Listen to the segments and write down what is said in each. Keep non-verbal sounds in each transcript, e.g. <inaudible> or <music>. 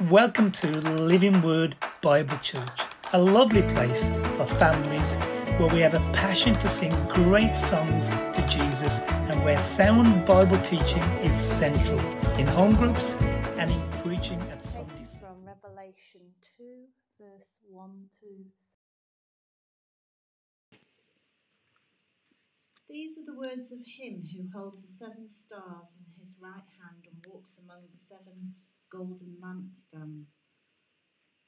Welcome to Living Word Bible Church, a lovely place for families where we have a passion to sing great songs to Jesus and where sound Bible teaching is central in home groups and in preaching at Sunday from Revelation 2, verse 1 to 7. These are the words of him who holds the seven stars in his right hand and walks among the seven golden lampstands.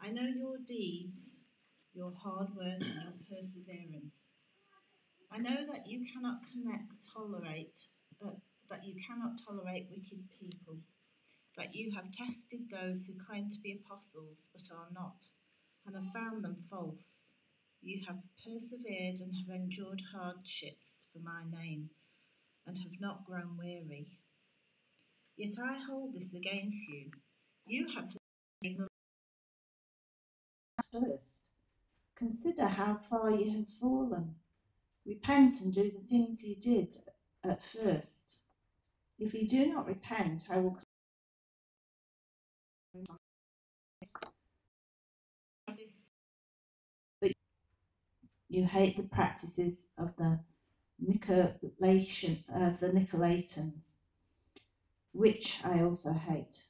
I know your deeds, your hard work, and your perseverance. I know that you cannot connect, tolerate, uh, that you cannot tolerate wicked people that you have tested those who claim to be apostles but are not, and have found them false. You have persevered and have endured hardships for my name, and have not grown weary. Yet I hold this against you. You have first. Consider how far you have fallen. Repent and do the things you did at first. If you do not repent, I will. But you hate the practices of the Nicolaitan, of the Nicolaitans, which I also hate.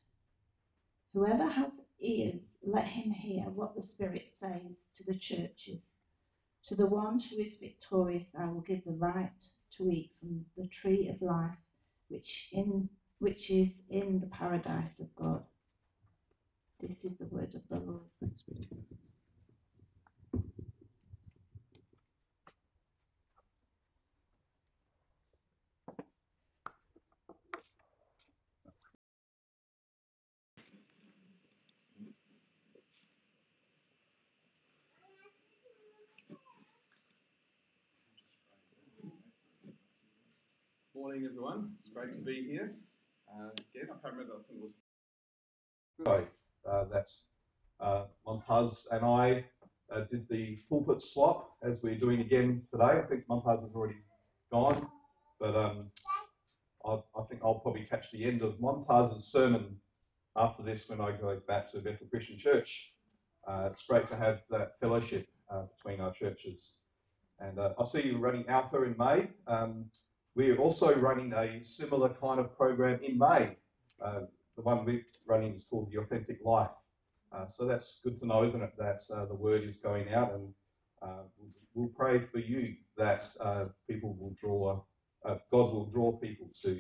Whoever has ears, let him hear what the Spirit says to the churches. To the one who is victorious, I will give the right to eat from the tree of life, which in which is in the paradise of God. This is the word of the Lord. Morning, everyone. It's great to be here. Uh, again, I can't remember. I think it was Good. Uh, that uh, Montaz and I uh, did the pulpit swap as we're doing again today. I think Montaz has already gone, but um, I, I think I'll probably catch the end of Montaz's sermon after this when I go back to Bethel Christian Church. Uh, it's great to have that fellowship uh, between our churches. And uh, I see you running Alpha in May. Um, we're also running a similar kind of program in May. Uh, the one we're running is called The Authentic Life. Uh, so that's good to know, isn't it? That uh, the word is going out, and uh, we'll pray for you that uh, people will draw, uh, God will draw people to,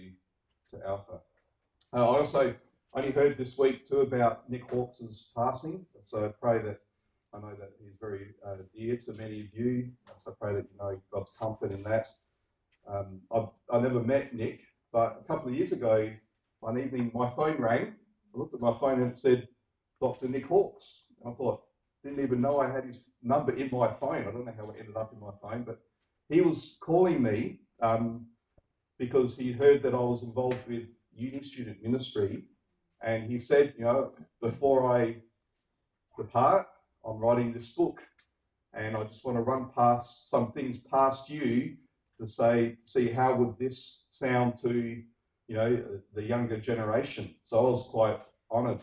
to Alpha. I also only heard this week too about Nick Hawkes' passing, so I pray that I know that he's very dear to many of you, so I pray that you know God's comfort in that. Um, I've, I never met Nick, but a couple of years ago, one evening, my phone rang. I looked at my phone and it said, Dr. Nick Hawkes. I thought, didn't even know I had his number in my phone. I don't know how it ended up in my phone, but he was calling me um, because he heard that I was involved with uni student ministry. And he said, you know, before I depart, I'm writing this book. And I just want to run past some things past you to say, see how would this sound to, you know, the younger generation. So I was quite honoured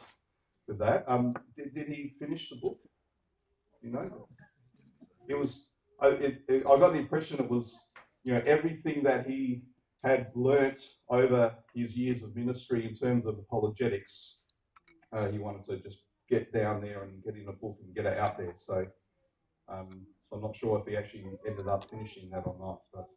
with that. Um, did, did he finish the book? You know, it was. I, it, it, I got the impression it was, you know, everything that he had learnt over his years of ministry in terms of apologetics. Uh, he wanted to just get down there and get in a book and get it out there. So, um, so I'm not sure if he actually ended up finishing that or not, but.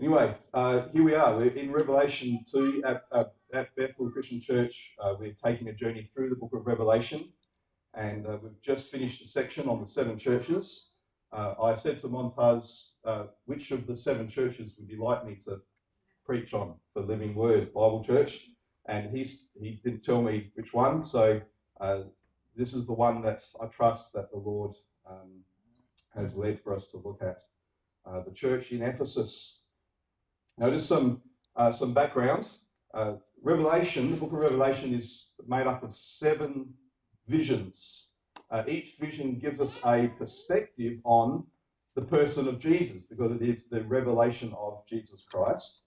Anyway, uh, here we are. We're in Revelation 2 at, at, at Bethel Christian Church. Uh, we're taking a journey through the book of Revelation, and uh, we've just finished a section on the seven churches. Uh, I said to Montaz, uh, which of the seven churches would you like me to preach on for Living Word Bible Church? And he's, he didn't tell me which one, so uh, this is the one that I trust that the Lord um, has led for us to look at. the church in Ephesus. Just some, uh, some background. Uh, Revelation, the book of Revelation, is made up of seven visions. Uh, each vision gives us a perspective on the person of Jesus because it is the revelation of Jesus Christ.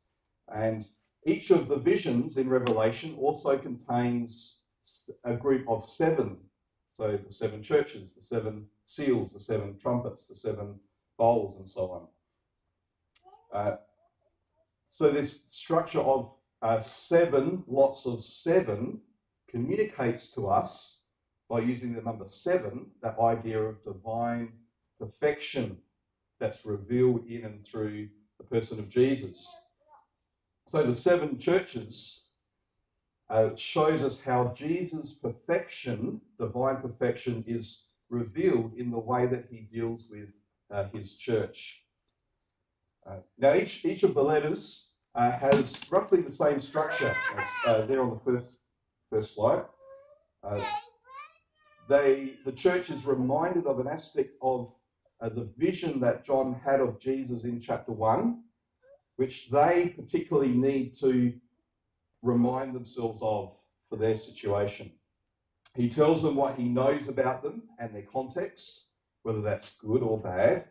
And each of the visions in Revelation also contains a group of seven. So the seven churches, the seven seals, the seven trumpets, the seven bowls, and so on. Uh, so this structure of uh, seven, lots of seven, communicates to us by using the number seven that idea of divine perfection that's revealed in and through the person of Jesus. So the seven churches uh, shows us how Jesus' perfection, divine perfection, is revealed in the way that he deals with uh, his church. Uh, now, each, each of the letters uh, has roughly the same structure as uh, there on the first, first slide. They, the church is reminded of an aspect of the vision that John had of Jesus in chapter 1, which they particularly need to remind themselves of for their situation. He tells them what he knows about them and their context, whether that's good or bad.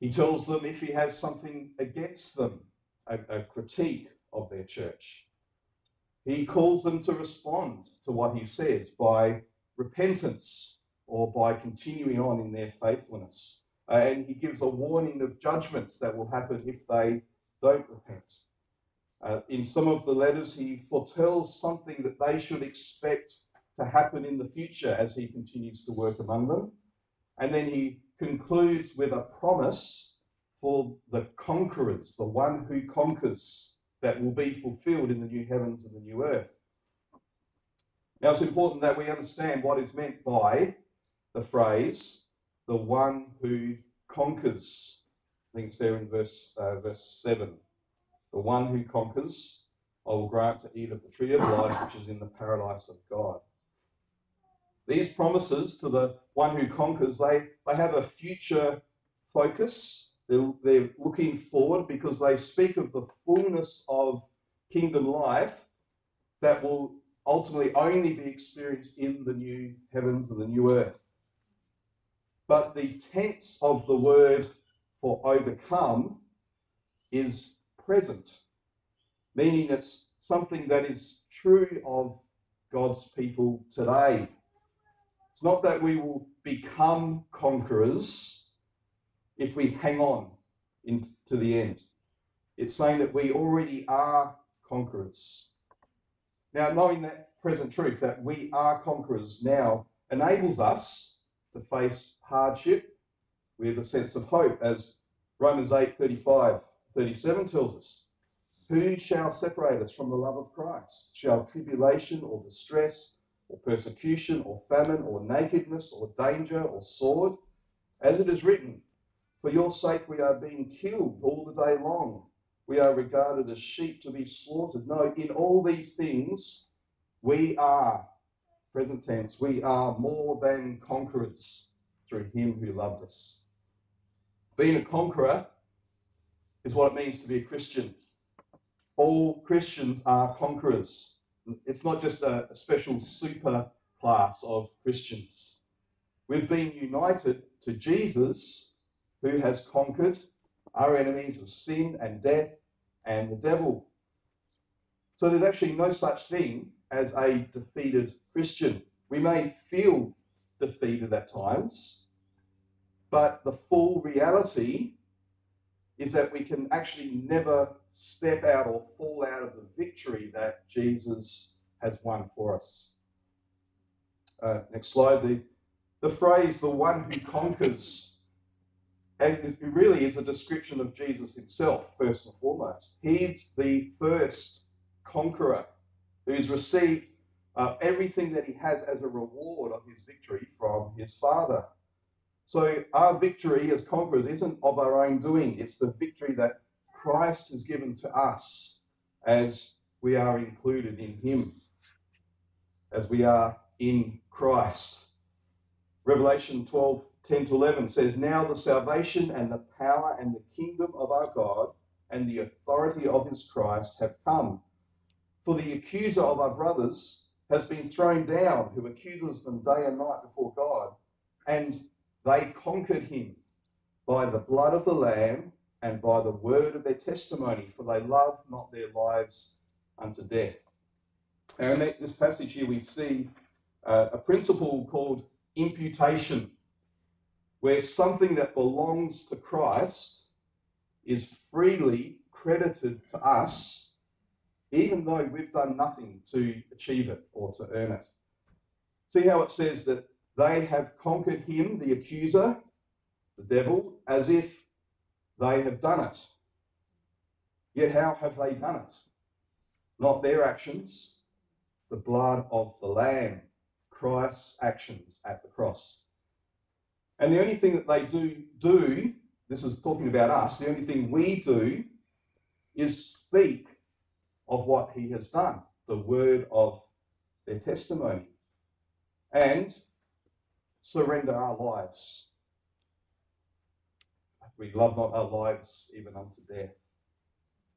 He tells them if he has something against them, a, a critique of their church. He calls them to respond to what he says by repentance or by continuing on in their faithfulness. Uh, and he gives a warning of judgments that will happen if they don't repent. Uh, in some of the letters, he foretells something that they should expect to happen in the future as he continues to work among them. And then he concludes with a promise for the conquerors, the one who conquers, that will be fulfilled in the new heavens and the new earth. Now, it's important that we understand what is meant by the phrase, the one who conquers. I think it's there in verse, uh, verse 7. The one who conquers, I will grant to eat of the tree of life, which is in the paradise of God. These promises to the one who conquers, they, they have a future focus. They're, they're looking forward because they speak of the fullness of kingdom life that will ultimately only be experienced in the new heavens and the new earth. But the tense of the word for overcome is present, meaning it's something that is true of God's people today. It's not that we will become conquerors if we hang on into the end. It's saying that we already are conquerors. Now, knowing that present truth, that we are conquerors now, enables us to face hardship with a sense of hope, as Romans 8 35 37 tells us. Who shall separate us from the love of Christ? Shall tribulation or distress or persecution or famine or nakedness or danger or sword? As it is written, For your sake we are being killed all the day long. We are regarded as sheep to be slaughtered. No, in all these things we are, present tense, we are more than conquerors through him who loved us. Being a conqueror is what it means to be a Christian. All Christians are conquerors. It's not just a, a special super class of Christians. We've been united to Jesus, who has conquered our enemies of sin and death and the devil. So there's actually no such thing as a defeated Christian. We may feel defeated at times, but the full reality is that we can actually never step out or fall out of the victory that Jesus has won for us. Uh, next slide. The, the phrase, the one who conquers, it really is a description of Jesus himself, first and foremost. He's the first conqueror who's received uh, everything that he has as a reward of his victory from his Father. So our victory as conquerors isn't of our own doing, it's the victory that Christ has given to us as we are included in him, as we are in Christ. Revelation 12 10 to 11 says, Now the salvation and the power and the kingdom of our God and the authority of his Christ have come. For the accuser of our brothers has been thrown down, who accuses them day and night before God. And they conquered him by the blood of the Lamb and by the word of their testimony, for they loved not their lives unto death. Now, in this passage here, we see uh, a principle called imputation, where something that belongs to Christ is freely credited to us, even though we've done nothing to achieve it or to earn it. See how it says that they have conquered him, the accuser, the devil, as if they have done it. Yet how have they done it? Not their actions, the blood of the Lamb, Christ's actions at the cross. And the only thing that they do do, this is talking about us, the only thing we do is speak of what he has done, the word of their testimony, and surrender our lives. We love not our lives even unto death.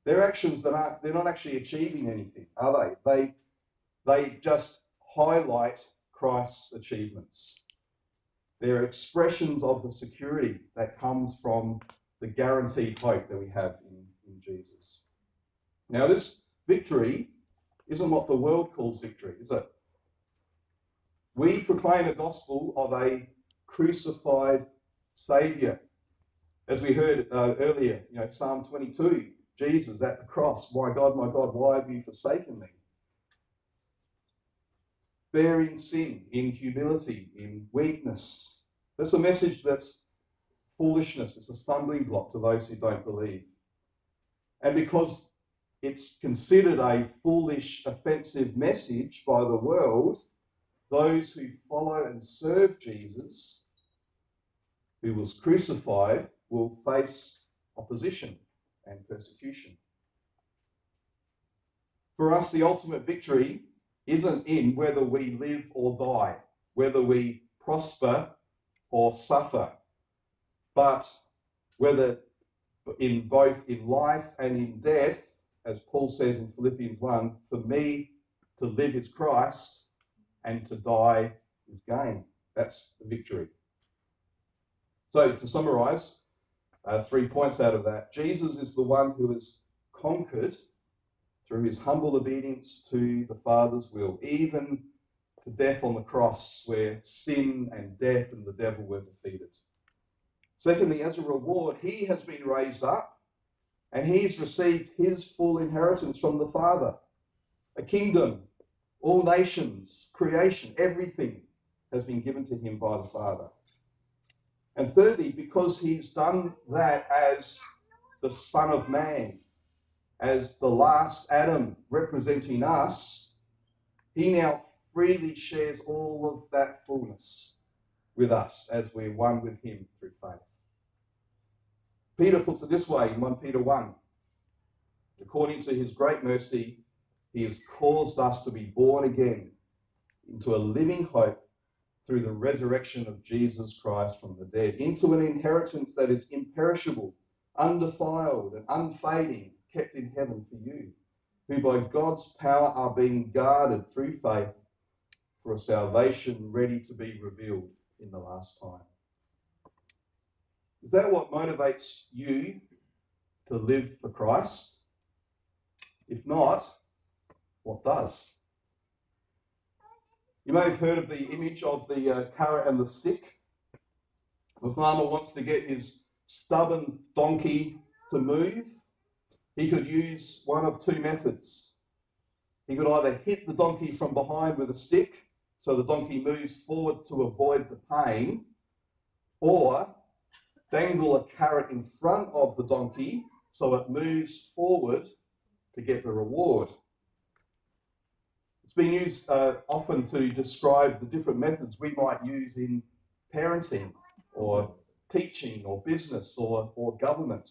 They're actions that aren't, they're not actually achieving anything, are they? They they just highlight Christ's achievements. They're expressions of the security that comes from the guaranteed hope that we have in, in Jesus. Now, this victory isn't what the world calls victory, is it? We proclaim a gospel of a crucified Saviour. As we heard uh, earlier, you know, Psalm 22, Jesus at the cross, my God, my God, why have you forsaken me? bearing sin in humility, in weakness. That's a message that's foolishness. It's a stumbling block to those who don't believe. And because it's considered a foolish, offensive message by the world, those who follow and serve Jesus, who was crucified, will face opposition and persecution. For us, the ultimate victory isn't in whether we live or die, whether we prosper or suffer, but whether in both in life and in death, as Paul says in Philippians 1, for me to live is Christ and to die is gain. That's the victory. So, to summarize, uh, three points out of that Jesus is the one who has conquered through his humble obedience to the Father's will, even to death on the cross, where sin and death and the devil were defeated. Secondly, as a reward, he has been raised up and he's received his full inheritance from the Father a kingdom, all nations, creation, everything has been given to him by the Father. And thirdly, because he's done that as the Son of Man, as the last Adam representing us, he now freely shares all of that fullness with us as we're one with him through faith. Peter puts it this way in 1 Peter 1 According to his great mercy, he has caused us to be born again into a living hope through the resurrection of Jesus Christ from the dead, into an inheritance that is imperishable, undefiled, and unfading kept in heaven for you, who by God's power are being guarded through faith for a salvation ready to be revealed in the last time. Is that what motivates you to live for Christ? If not, what does? You may have heard of the image of the uh, carrot and the stick. A farmer wants to get his stubborn donkey to move, he could use one of two methods. He could either hit the donkey from behind with a stick, so the donkey moves forward to avoid the pain, or dangle a carrot in front of the donkey so it moves forward to get the reward. Been used uh, often to describe the different methods we might use in parenting or teaching or business or, or government.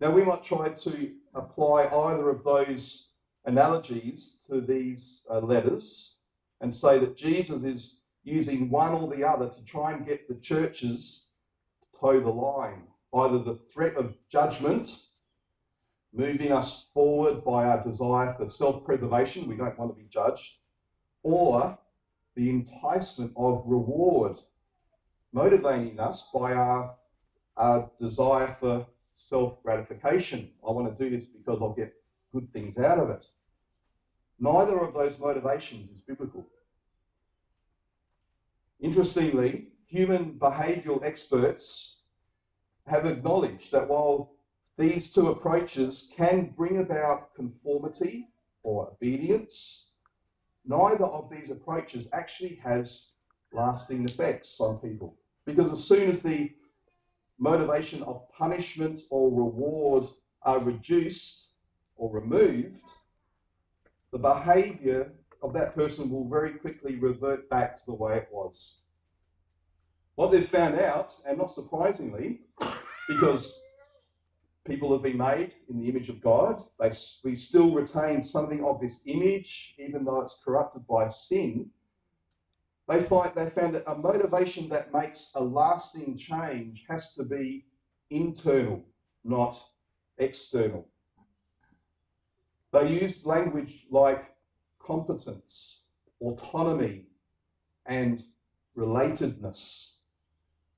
Now, we might try to apply either of those analogies to these uh, letters and say that Jesus is using one or the other to try and get the churches to toe the line. Either the threat of judgment, moving us forward by our desire for self preservation, we don't want to be judged, or the enticement of reward, motivating us by our, our desire for self gratification. I want to do this because I'll get good things out of it. neither of those motivations is biblical. Interestingly, human behavioral experts have acknowledged that while these two approaches can bring about conformity or obedience, neither of these approaches actually has lasting effects on people. Because as soon as the motivation of punishment or reward are reduced or removed, the behavior of that person will very quickly revert back to the way it was. What they've found out, and not surprisingly, because people have been made in the image of God, they, we still retain something of this image, even though it's corrupted by sin. They, find, they found that a motivation that makes a lasting change has to be internal, not external. They use language like competence, autonomy, and relatedness.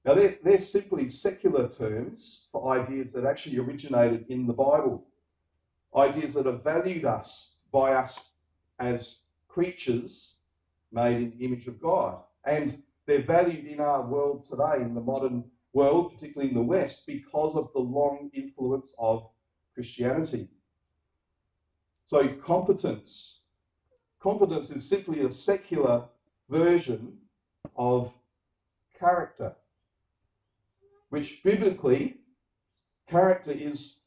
Now, they're, they're simply secular terms for ideas that actually originated in the Bible, ideas that are valued us by us as creatures made in the image of God. And they're valued in our world today, in the modern world, particularly in the West, because of the long influence of Christianity. So, competence. Competence is simply a secular version of character, which biblically, character is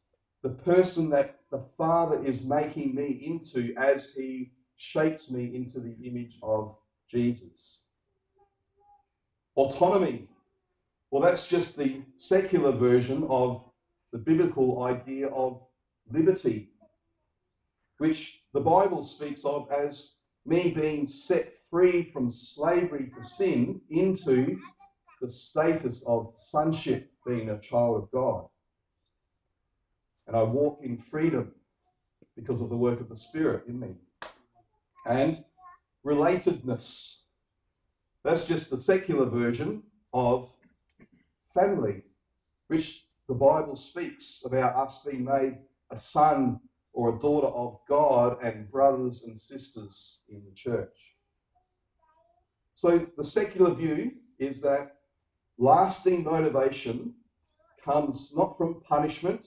the person that the Father is making me into as He shapes me into the image of Jesus. Autonomy. Well, that's just the secular version of the biblical idea of liberty, which the Bible speaks of as me being set free from slavery to sin into the status of sonship, being a child of God. And I walk in freedom because of the work of the Spirit in me and relatedness. That's just the secular version of family, which the Bible speaks about us being made a son or a daughter of God and brothers and sisters in the church. So the secular view is that lasting motivation comes not from punishment,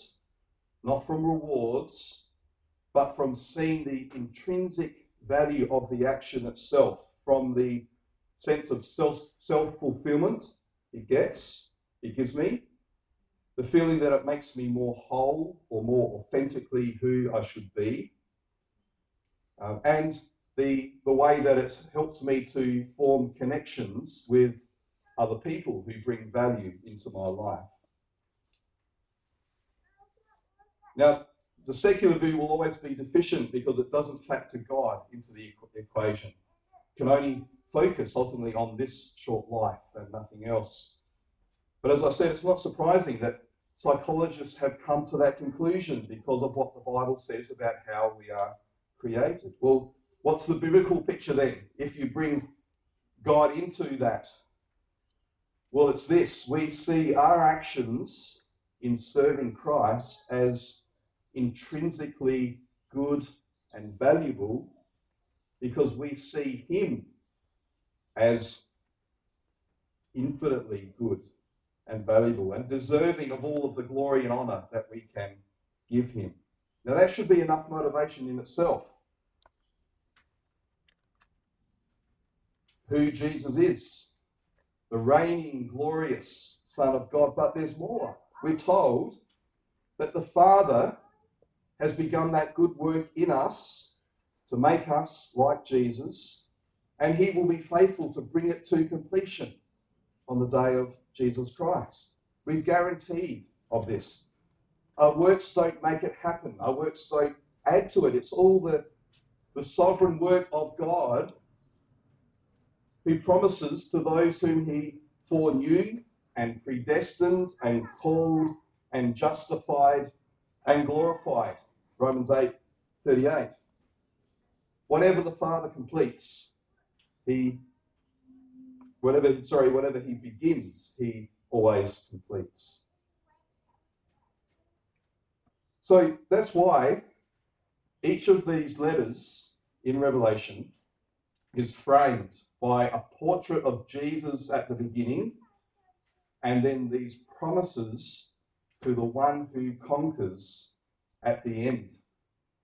not from rewards, but from seeing the intrinsic value of the action itself, from the sense of self self fulfillment it gets, it gives me, the feeling that it makes me more whole or more authentically who I should be, um, and the the way that it helps me to form connections with other people who bring value into my life. Now, the secular view will always be deficient because it doesn't factor God into the equation. It can only focus ultimately on this short life and nothing else. But as I said, it's not surprising that psychologists have come to that conclusion because of what the Bible says about how we are created. Well, what's the biblical picture then? If you bring God into that, well, it's this we see our actions in serving Christ as intrinsically good and valuable because we see him as infinitely good and valuable and deserving of all of the glory and honor that we can give him. Now, that should be enough motivation in itself. Who Jesus is, the reigning, glorious Son of God. But there's more. We're told that the Father has begun that good work in us to make us like Jesus, and he will be faithful to bring it to completion on the day of Jesus Christ. We're guaranteed of this. Our works don't make it happen, our works don't add to it. It's all the, the sovereign work of God who promises to those whom he foreknew and predestined and called and justified and glorified. Romans 8 38. Whatever the Father completes, he, whatever, sorry, whatever he begins, he always completes. So that's why each of these letters in Revelation is framed by a portrait of Jesus at the beginning and then these promises to the one who conquers at the end.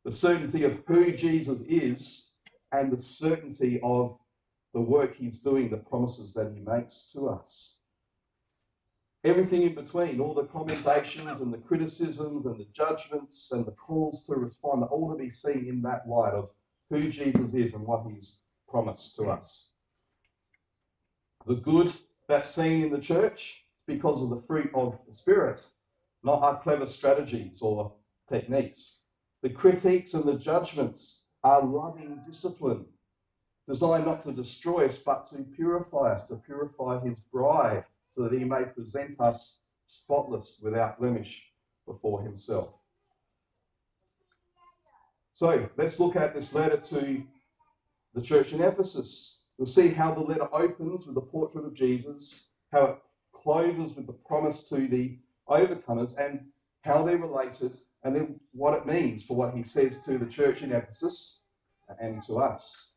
The certainty of who Jesus is and the certainty of the work he's doing, the promises that he makes to us. Everything in between, all the commendations and the criticisms and the judgments and the calls to respond, all to be seen in that light of who Jesus is and what he's promised to hmm. us. The good that's seen in the church is because of the fruit of the Spirit, not our clever strategies or techniques. The critiques and the judgments are loving discipline, designed not to destroy us, but to purify us, to purify his bride, so that he may present us spotless, without blemish, before himself. So let's look at this letter to the church in Ephesus. We'll see how the letter opens with the portrait of Jesus, how it closes with the promise to the overcomers, and how they're related, and then what it means for what he says to the church in Ephesus and to us.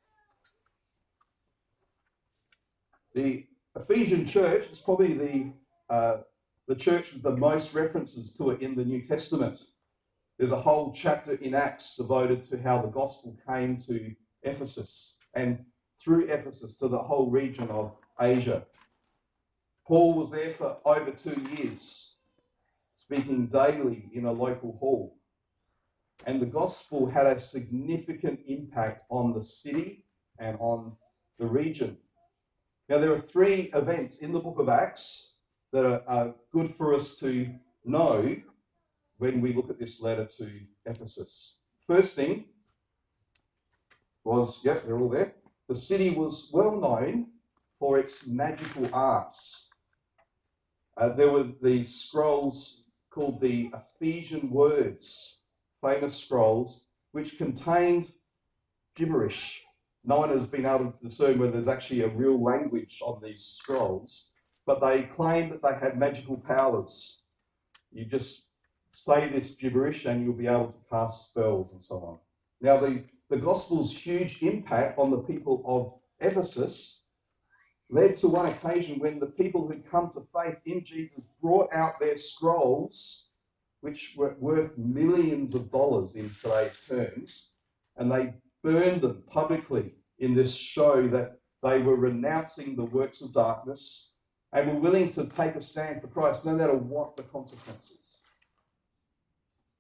The Ephesian church is probably the, uh, the church with the most references to it in the New Testament. There's a whole chapter in Acts devoted to how the gospel came to Ephesus and through Ephesus to the whole region of Asia. Paul was there for over two years, speaking daily in a local hall. And the gospel had a significant impact on the city and on the region. Now, there are three events in the book of Acts that are, are good for us to know when we look at this letter to Ephesus. First thing was, yes, they're all there. The city was well known for its magical arts. Uh, there were these scrolls called the Ephesian words, famous scrolls, which contained gibberish. No one has been able to discern whether there's actually a real language on these scrolls, but they claim that they had magical powers. You just say this gibberish and you'll be able to cast spells and so on. Now, the, the gospel's huge impact on the people of Ephesus led to one occasion when the people who'd come to faith in Jesus brought out their scrolls, which were worth millions of dollars in today's terms, and they burned them publicly in this show that they were renouncing the works of darkness and were willing to take a stand for Christ no matter what the consequences.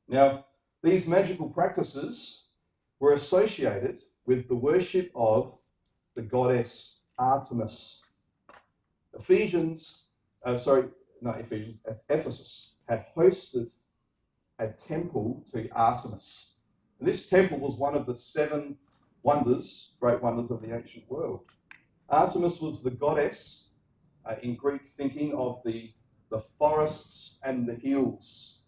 Now, these magical practices were associated with the worship of the goddess Artemis. Ephesians, uh, sorry, not Ephesians, Ephesus had hosted a temple to Artemis. And this temple was one of the seven wonders, great wonders of the ancient world. Artemis was the goddess uh, in Greek thinking of the, the forests and the hills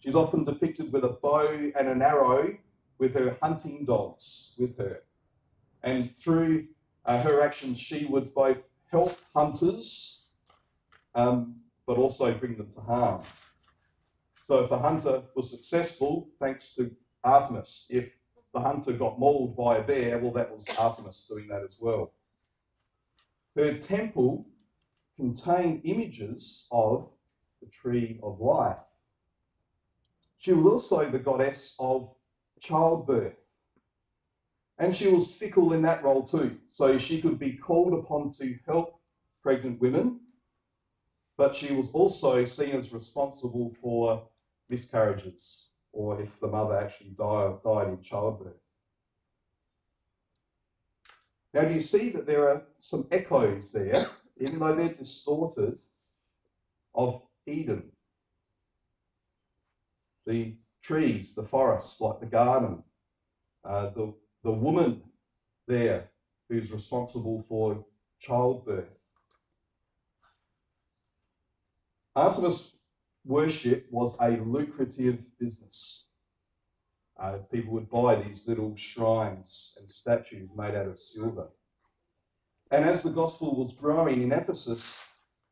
She's often depicted with a bow and an arrow with her hunting dogs with her. And through uh, her actions, she would both help hunters um, but also bring them to harm. So if a hunter was successful, thanks to Artemis, if the hunter got mauled by a bear, well, that was Artemis doing that as well. Her temple contained images of the tree of life she was also the goddess of childbirth. And she was fickle in that role too. So she could be called upon to help pregnant women, but she was also seen as responsible for miscarriages or if the mother actually died, died in childbirth. Now, do you see that there are some echoes there, even though they're distorted, of Eden? the trees, the forests, like the garden, uh, the, the woman there who's responsible for childbirth. Artemis worship was a lucrative business. Uh, people would buy these little shrines and statues made out of silver. And as the gospel was growing in Ephesus,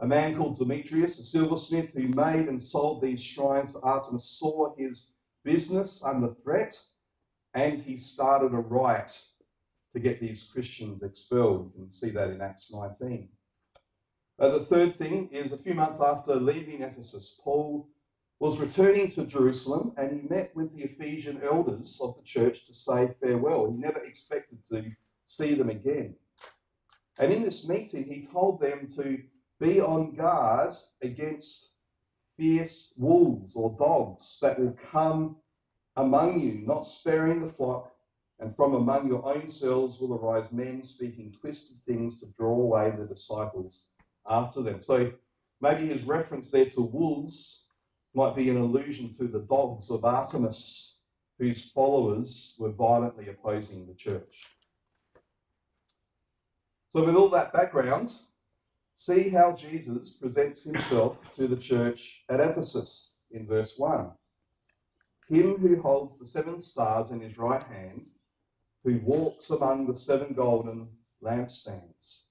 a man called Demetrius, a silversmith who made and sold these shrines for Artemis, saw his business under threat and he started a riot to get these Christians expelled. You can see that in Acts 19. Uh, the third thing is a few months after leaving Ephesus, Paul was returning to Jerusalem and he met with the Ephesian elders of the church to say farewell. He never expected to see them again. And in this meeting, he told them to be on guard against fierce wolves or dogs that will come among you, not sparing the flock, and from among your own selves will arise men speaking twisted things to draw away the disciples after them. So maybe his reference there to wolves might be an allusion to the dogs of Artemis, whose followers were violently opposing the church. So, with all that background, see how Jesus presents himself to the church at Ephesus in verse 1. Him who holds the seven stars in his right hand, who walks among the seven golden lampstands.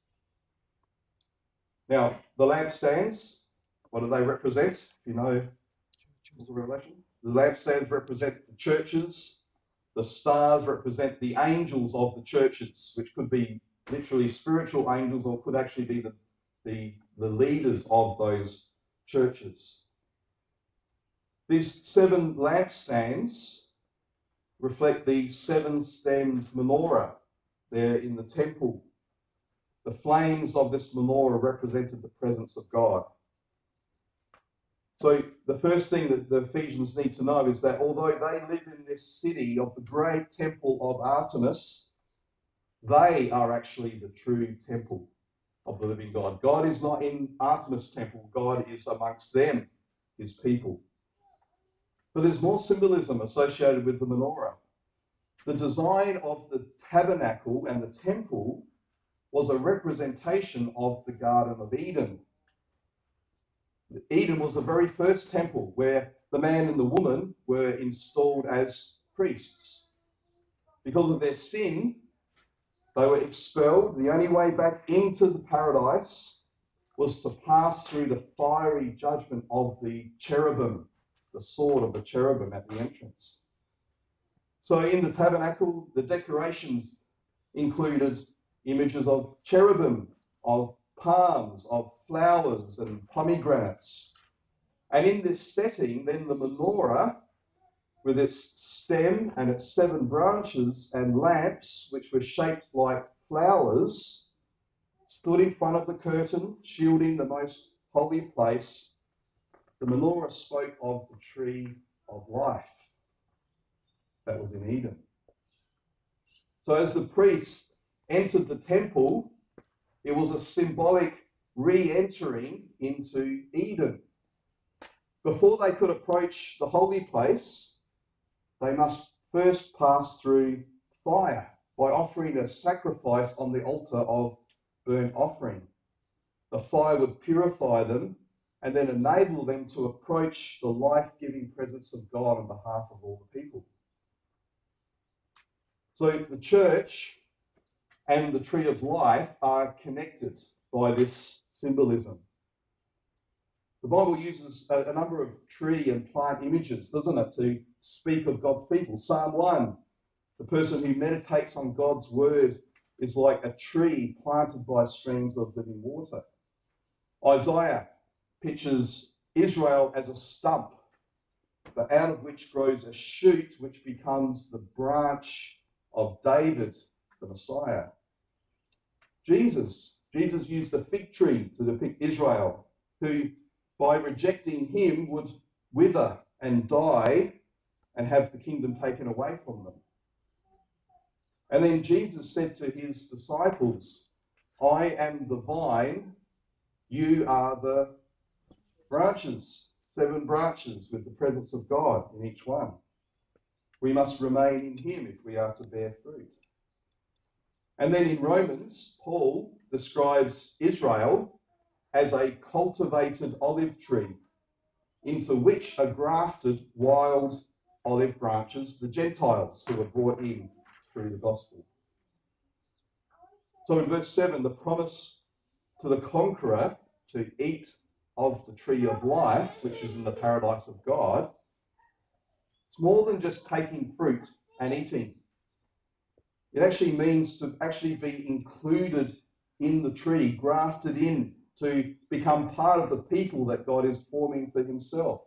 Now, the lampstands, what do they represent? If you know the Revelation, the lampstands represent the churches, the stars represent the angels of the churches, which could be literally spiritual angels or could actually be the, the, the leaders of those churches. These seven lampstands reflect the seven stemmed menorah there in the temple. The flames of this menorah represented the presence of God. So, the first thing that the Ephesians need to know is that although they live in this city of the great temple of Artemis, they are actually the true temple of the living God. God is not in Artemis' temple, God is amongst them, his people. But there's more symbolism associated with the menorah. The design of the tabernacle and the temple was a representation of the Garden of Eden. Eden was the very first temple where the man and the woman were installed as priests. Because of their sin, they were expelled. The only way back into the paradise was to pass through the fiery judgment of the cherubim, the sword of the cherubim at the entrance. So in the tabernacle, the decorations included images of cherubim, of palms, of flowers and pomegranates. And in this setting, then the menorah with its stem and its seven branches and lamps, which were shaped like flowers, stood in front of the curtain, shielding the most holy place. The menorah spoke of the tree of life that was in Eden. So, as the priests entered the temple, it was a symbolic re entering into Eden. Before they could approach the holy place, they must first pass through fire by offering a sacrifice on the altar of burnt offering. The fire would purify them and then enable them to approach the life giving presence of God on behalf of all the people. So the church and the tree of life are connected by this symbolism. The Bible uses a, number of tree and plant images, doesn't it, to speak of God's people. Psalm 1 the person who meditates on God's word is like a tree planted by streams of living water. Isaiah pictures Israel as a stump, but out of which grows a shoot which becomes the branch of David, the Messiah. Jesus, Jesus used the fig tree to depict Israel, who by rejecting him, would wither and die and have the kingdom taken away from them. And then Jesus said to his disciples, I am the vine, you are the branches, seven branches with the presence of God in each one. We must remain in him if we are to bear fruit. And then in Romans, Paul describes Israel as a cultivated olive tree, into which are grafted wild olive branches, the Gentiles who were brought in through the gospel. So in verse 7, the promise to the conqueror to eat of the tree of life, which is in the paradise of God, it's more than just taking fruit and eating. It actually means to actually be included in the tree, grafted in, to become part of the people that God is forming for Himself.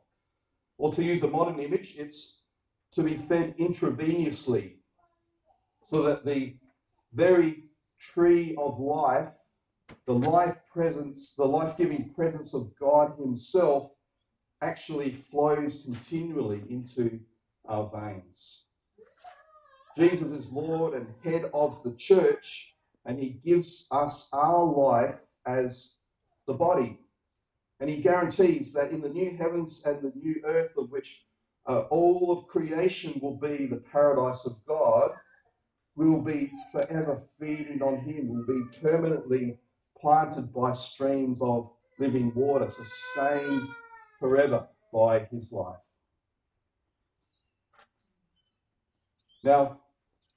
Or to use the modern image, it's to be fed intravenously so that the very tree of life, the life presence, the life giving presence of God Himself actually flows continually into our veins. Jesus is Lord and head of the church, and He gives us our life as the body. And He guarantees that in the new heavens and the new earth, of which uh, all of creation will be the paradise of God, we will be forever feeding on Him. We'll be permanently planted by streams of living water, sustained forever by His life. Now,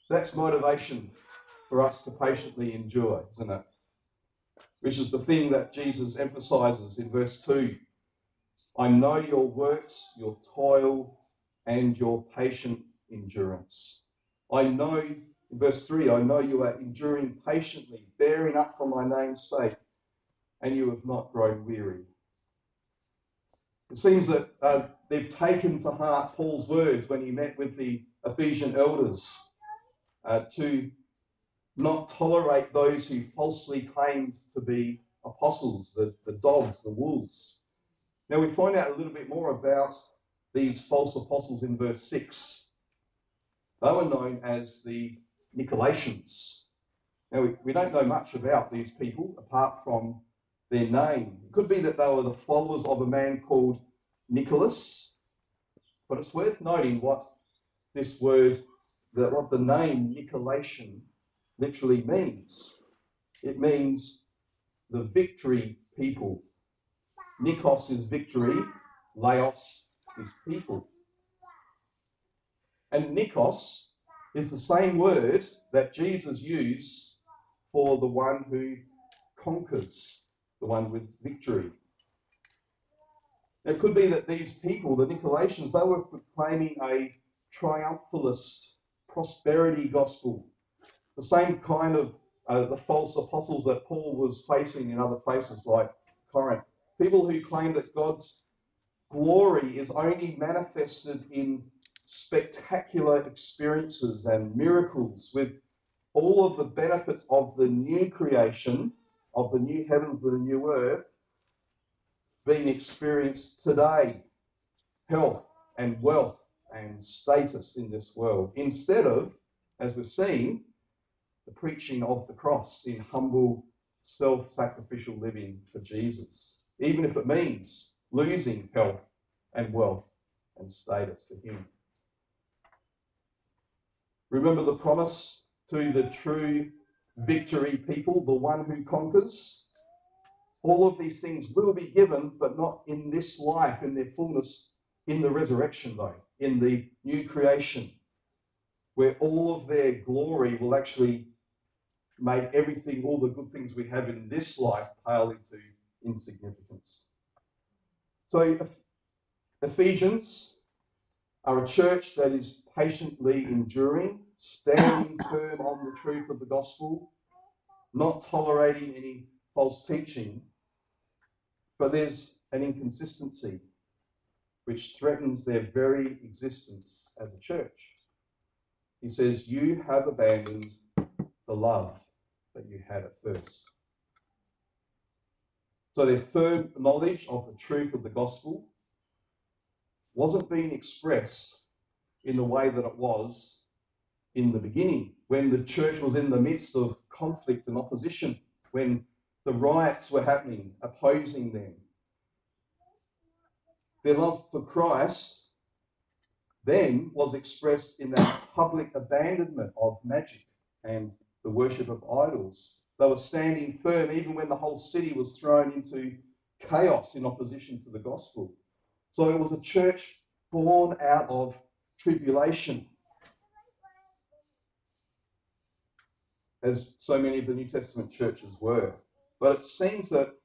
that's motivation for us to patiently endure, isn't it? Which is the thing that Jesus emphasizes in verse 2. I know your works, your toil, and your patient endurance. I know verse 3, I know you are enduring patiently, bearing up for my name's sake, and you have not grown weary. It seems that uh, they've taken to heart Paul's words when he met with the Ephesian elders uh, to not tolerate those who falsely claimed to be apostles, the, the dogs, the wolves. Now we find out a little bit more about these false apostles in verse 6. They were known as the Nicolaitans. Now, we, we don't know much about these people apart from their name. It could be that they were the followers of a man called Nicholas, but it's worth noting what this word, that what the name Nicolaitan literally means. It means the victory people. Nikos is victory, Laos is people. And Nikos is the same word that Jesus used for the one who conquers, the one with victory. It could be that these people, the Nicolaitans, they were proclaiming a triumphalist prosperity gospel, the same kind of uh, the false apostles that Paul was facing in other places like Corinth. People who claim that God's glory is only manifested in spectacular experiences and miracles with all of the benefits of the new creation, of the new heavens and the new earth, being experienced today. Health and wealth and status in this world, instead of, as we're seeing, the preaching of the cross in humble, self sacrificial living for Jesus, even if it means losing health and wealth and status for Him. Remember the promise to the true victory people, the one who conquers? All of these things will be given, but not in this life, in their fullness, in the resurrection, though, in the new creation, where all of their glory will actually make everything, all the good things we have in this life, pale into insignificance. So, Ephesians are a church that is patiently enduring, standing <coughs> firm on the truth of the gospel, not tolerating any false teaching. But there's an inconsistency which threatens their very existence as a church. He says, You have abandoned the love that you had at first. So their firm knowledge of the truth of the gospel wasn't being expressed in the way that it was in the beginning, when the church was in the midst of conflict and opposition, when the riots were happening, opposing them. Their love for Christ then was expressed in that public abandonment of magic and the worship of idols. They were standing firm even when the whole city was thrown into chaos in opposition to the gospel. So it was a church born out of tribulation. As so many of the New Testament churches were. But it seems that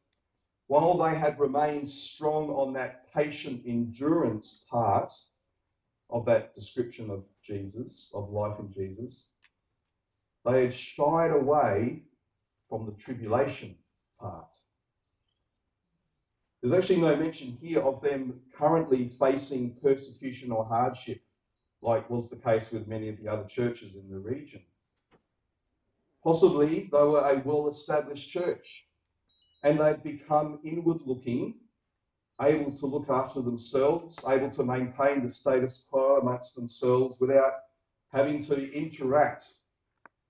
while they had remained strong on that patient endurance part of that description of Jesus, of life in Jesus, they had shied away from the tribulation part. There's actually no mention here of them currently facing persecution or hardship, like was the case with many of the other churches in the region. Possibly they were a well established church and they've become inward looking, able to look after themselves, able to maintain the status quo amongst themselves without having to interact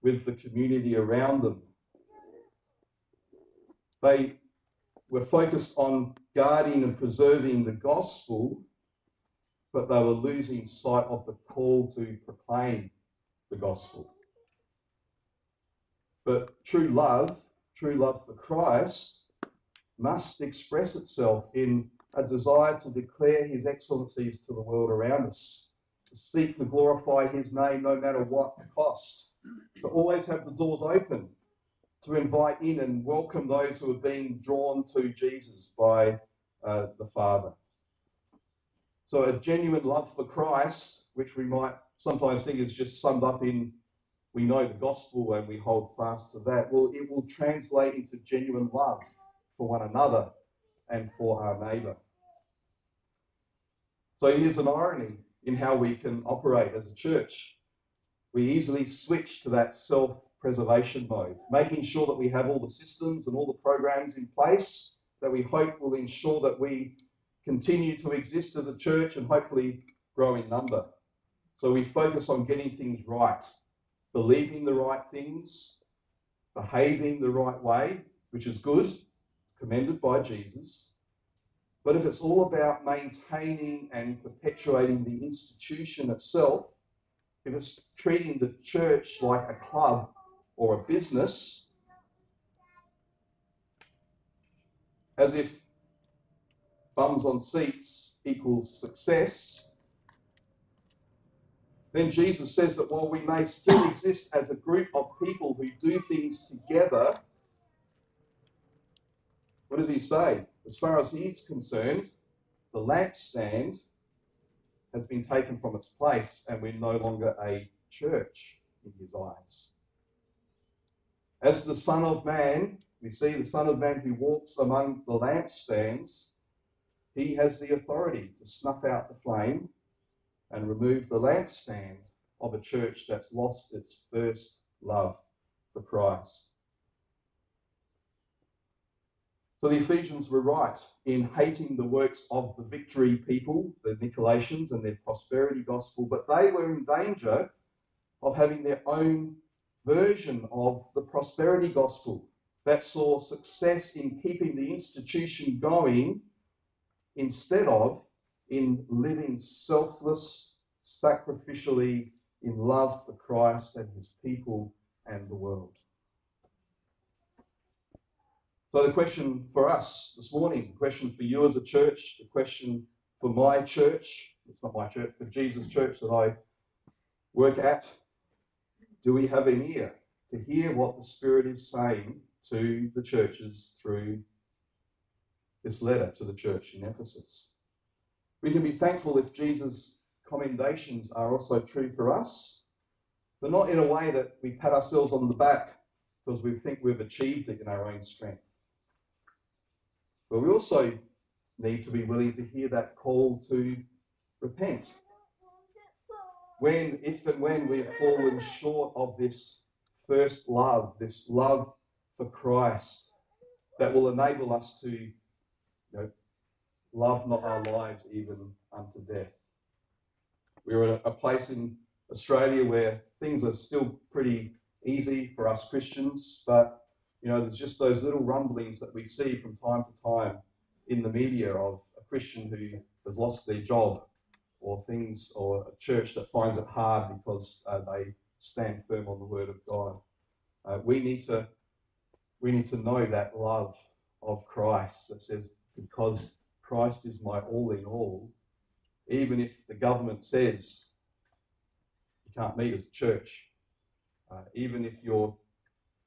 with the community around them. They were focused on guarding and preserving the gospel, but they were losing sight of the call to proclaim the gospel. But true love, true love for Christ, must express itself in a desire to declare his excellencies to the world around us, to seek to glorify his name no matter what the cost, to always have the doors open to invite in and welcome those who are being drawn to Jesus by uh, the Father. So, a genuine love for Christ, which we might sometimes think is just summed up in we know the gospel and we hold fast to that, well, it will translate into genuine love for one another and for our neighbour. So, here's an irony in how we can operate as a church. We easily switch to that self preservation mode, making sure that we have all the systems and all the programs in place that we hope will ensure that we continue to exist as a church and hopefully grow in number. So we focus on getting things right, believing the right things, behaving the right way, which is good, commended by Jesus. But if it's all about maintaining and perpetuating the institution itself, if it's treating the church like a club or a business as if bums on seats equals success, then Jesus says that while we may still exist as a group of people who do things together, what does he say? As far as he's concerned, the lampstand has been taken from its place and we're no longer a church in his eyes. As the Son of Man, we see the Son of Man who walks among the lampstands, he has the authority to snuff out the flame and remove the lampstand of a church that's lost its first love for Christ. So the Ephesians were right in hating the works of the victory people, the Nicolaitans, and their prosperity gospel, but they were in danger of having their own version of the prosperity gospel that saw success in keeping the institution going instead of in living selfless, sacrificially in love for Christ and his people and the world. So, the question for us this morning, the question for you as a church, the question for my church, it's not my church, for Jesus' church that I work at, do we have an ear to hear what the Spirit is saying to the churches through this letter to the church in Ephesus? We can be thankful if Jesus' commendations are also true for us, but not in a way that we pat ourselves on the back because we think we've achieved it in our own strength. But we also need to be willing to hear that call to repent when, if and when we've fallen short of this first love, this love for Christ, that will enable us to you know, love not our lives even unto death. We're at a place in Australia where things are still pretty easy for us Christians, but you know, there's just those little rumblings that we see from time to time in the media of a Christian who has lost their job or things, or a church that finds it hard because uh, they stand firm on the word of God. Uh, we need to we need to know that love of Christ that says, because Christ is my all in all, even if the government says you can't meet as a church, uh, even if your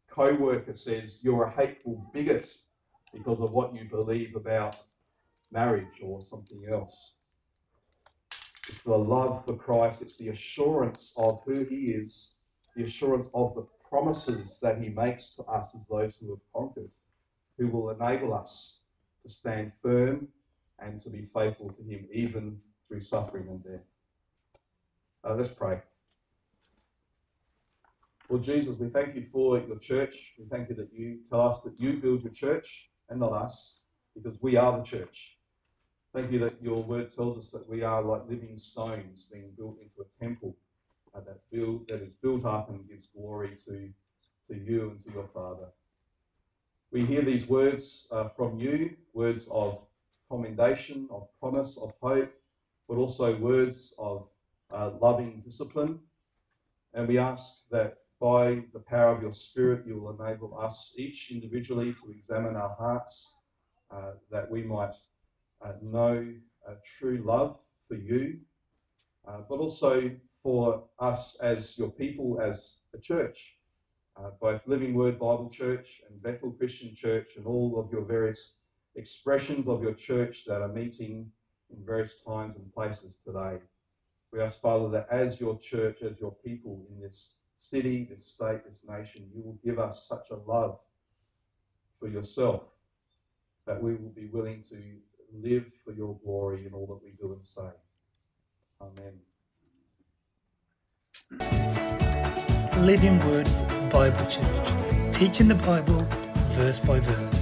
co worker says you're a hateful bigot because of what you believe about marriage or something else. It's the love for Christ. It's the assurance of who He is, the assurance of the promises that He makes to us as those who have conquered, who will enable us to stand firm and to be faithful to Him, even through suffering and death. Uh, let's pray. Lord Jesus, we thank you for your church. We thank you that you tell us that you build your church and not us, because we are the church. Thank you that your word tells us that we are like living stones being built into a temple uh, that, build, that is built up and gives glory to, to you and to your Father. We hear these words uh, from you, words of commendation, of promise, of hope, but also words of uh, loving discipline. And we ask that by the power of your Spirit, you will enable us each individually to examine our hearts, uh, that we might uh, know true love for you, uh, but also for us as your people, as a church, uh, both Living Word Bible Church and Bethel Christian Church, and all of your various expressions of your church that are meeting in various times and places today. We ask, Father, that as your church, as your people in this city, this state, this nation, you will give us such a love for yourself that we will be willing to live for your glory in all that we do and say. Amen. Living Word Bible Church, teaching the Bible verse by verse.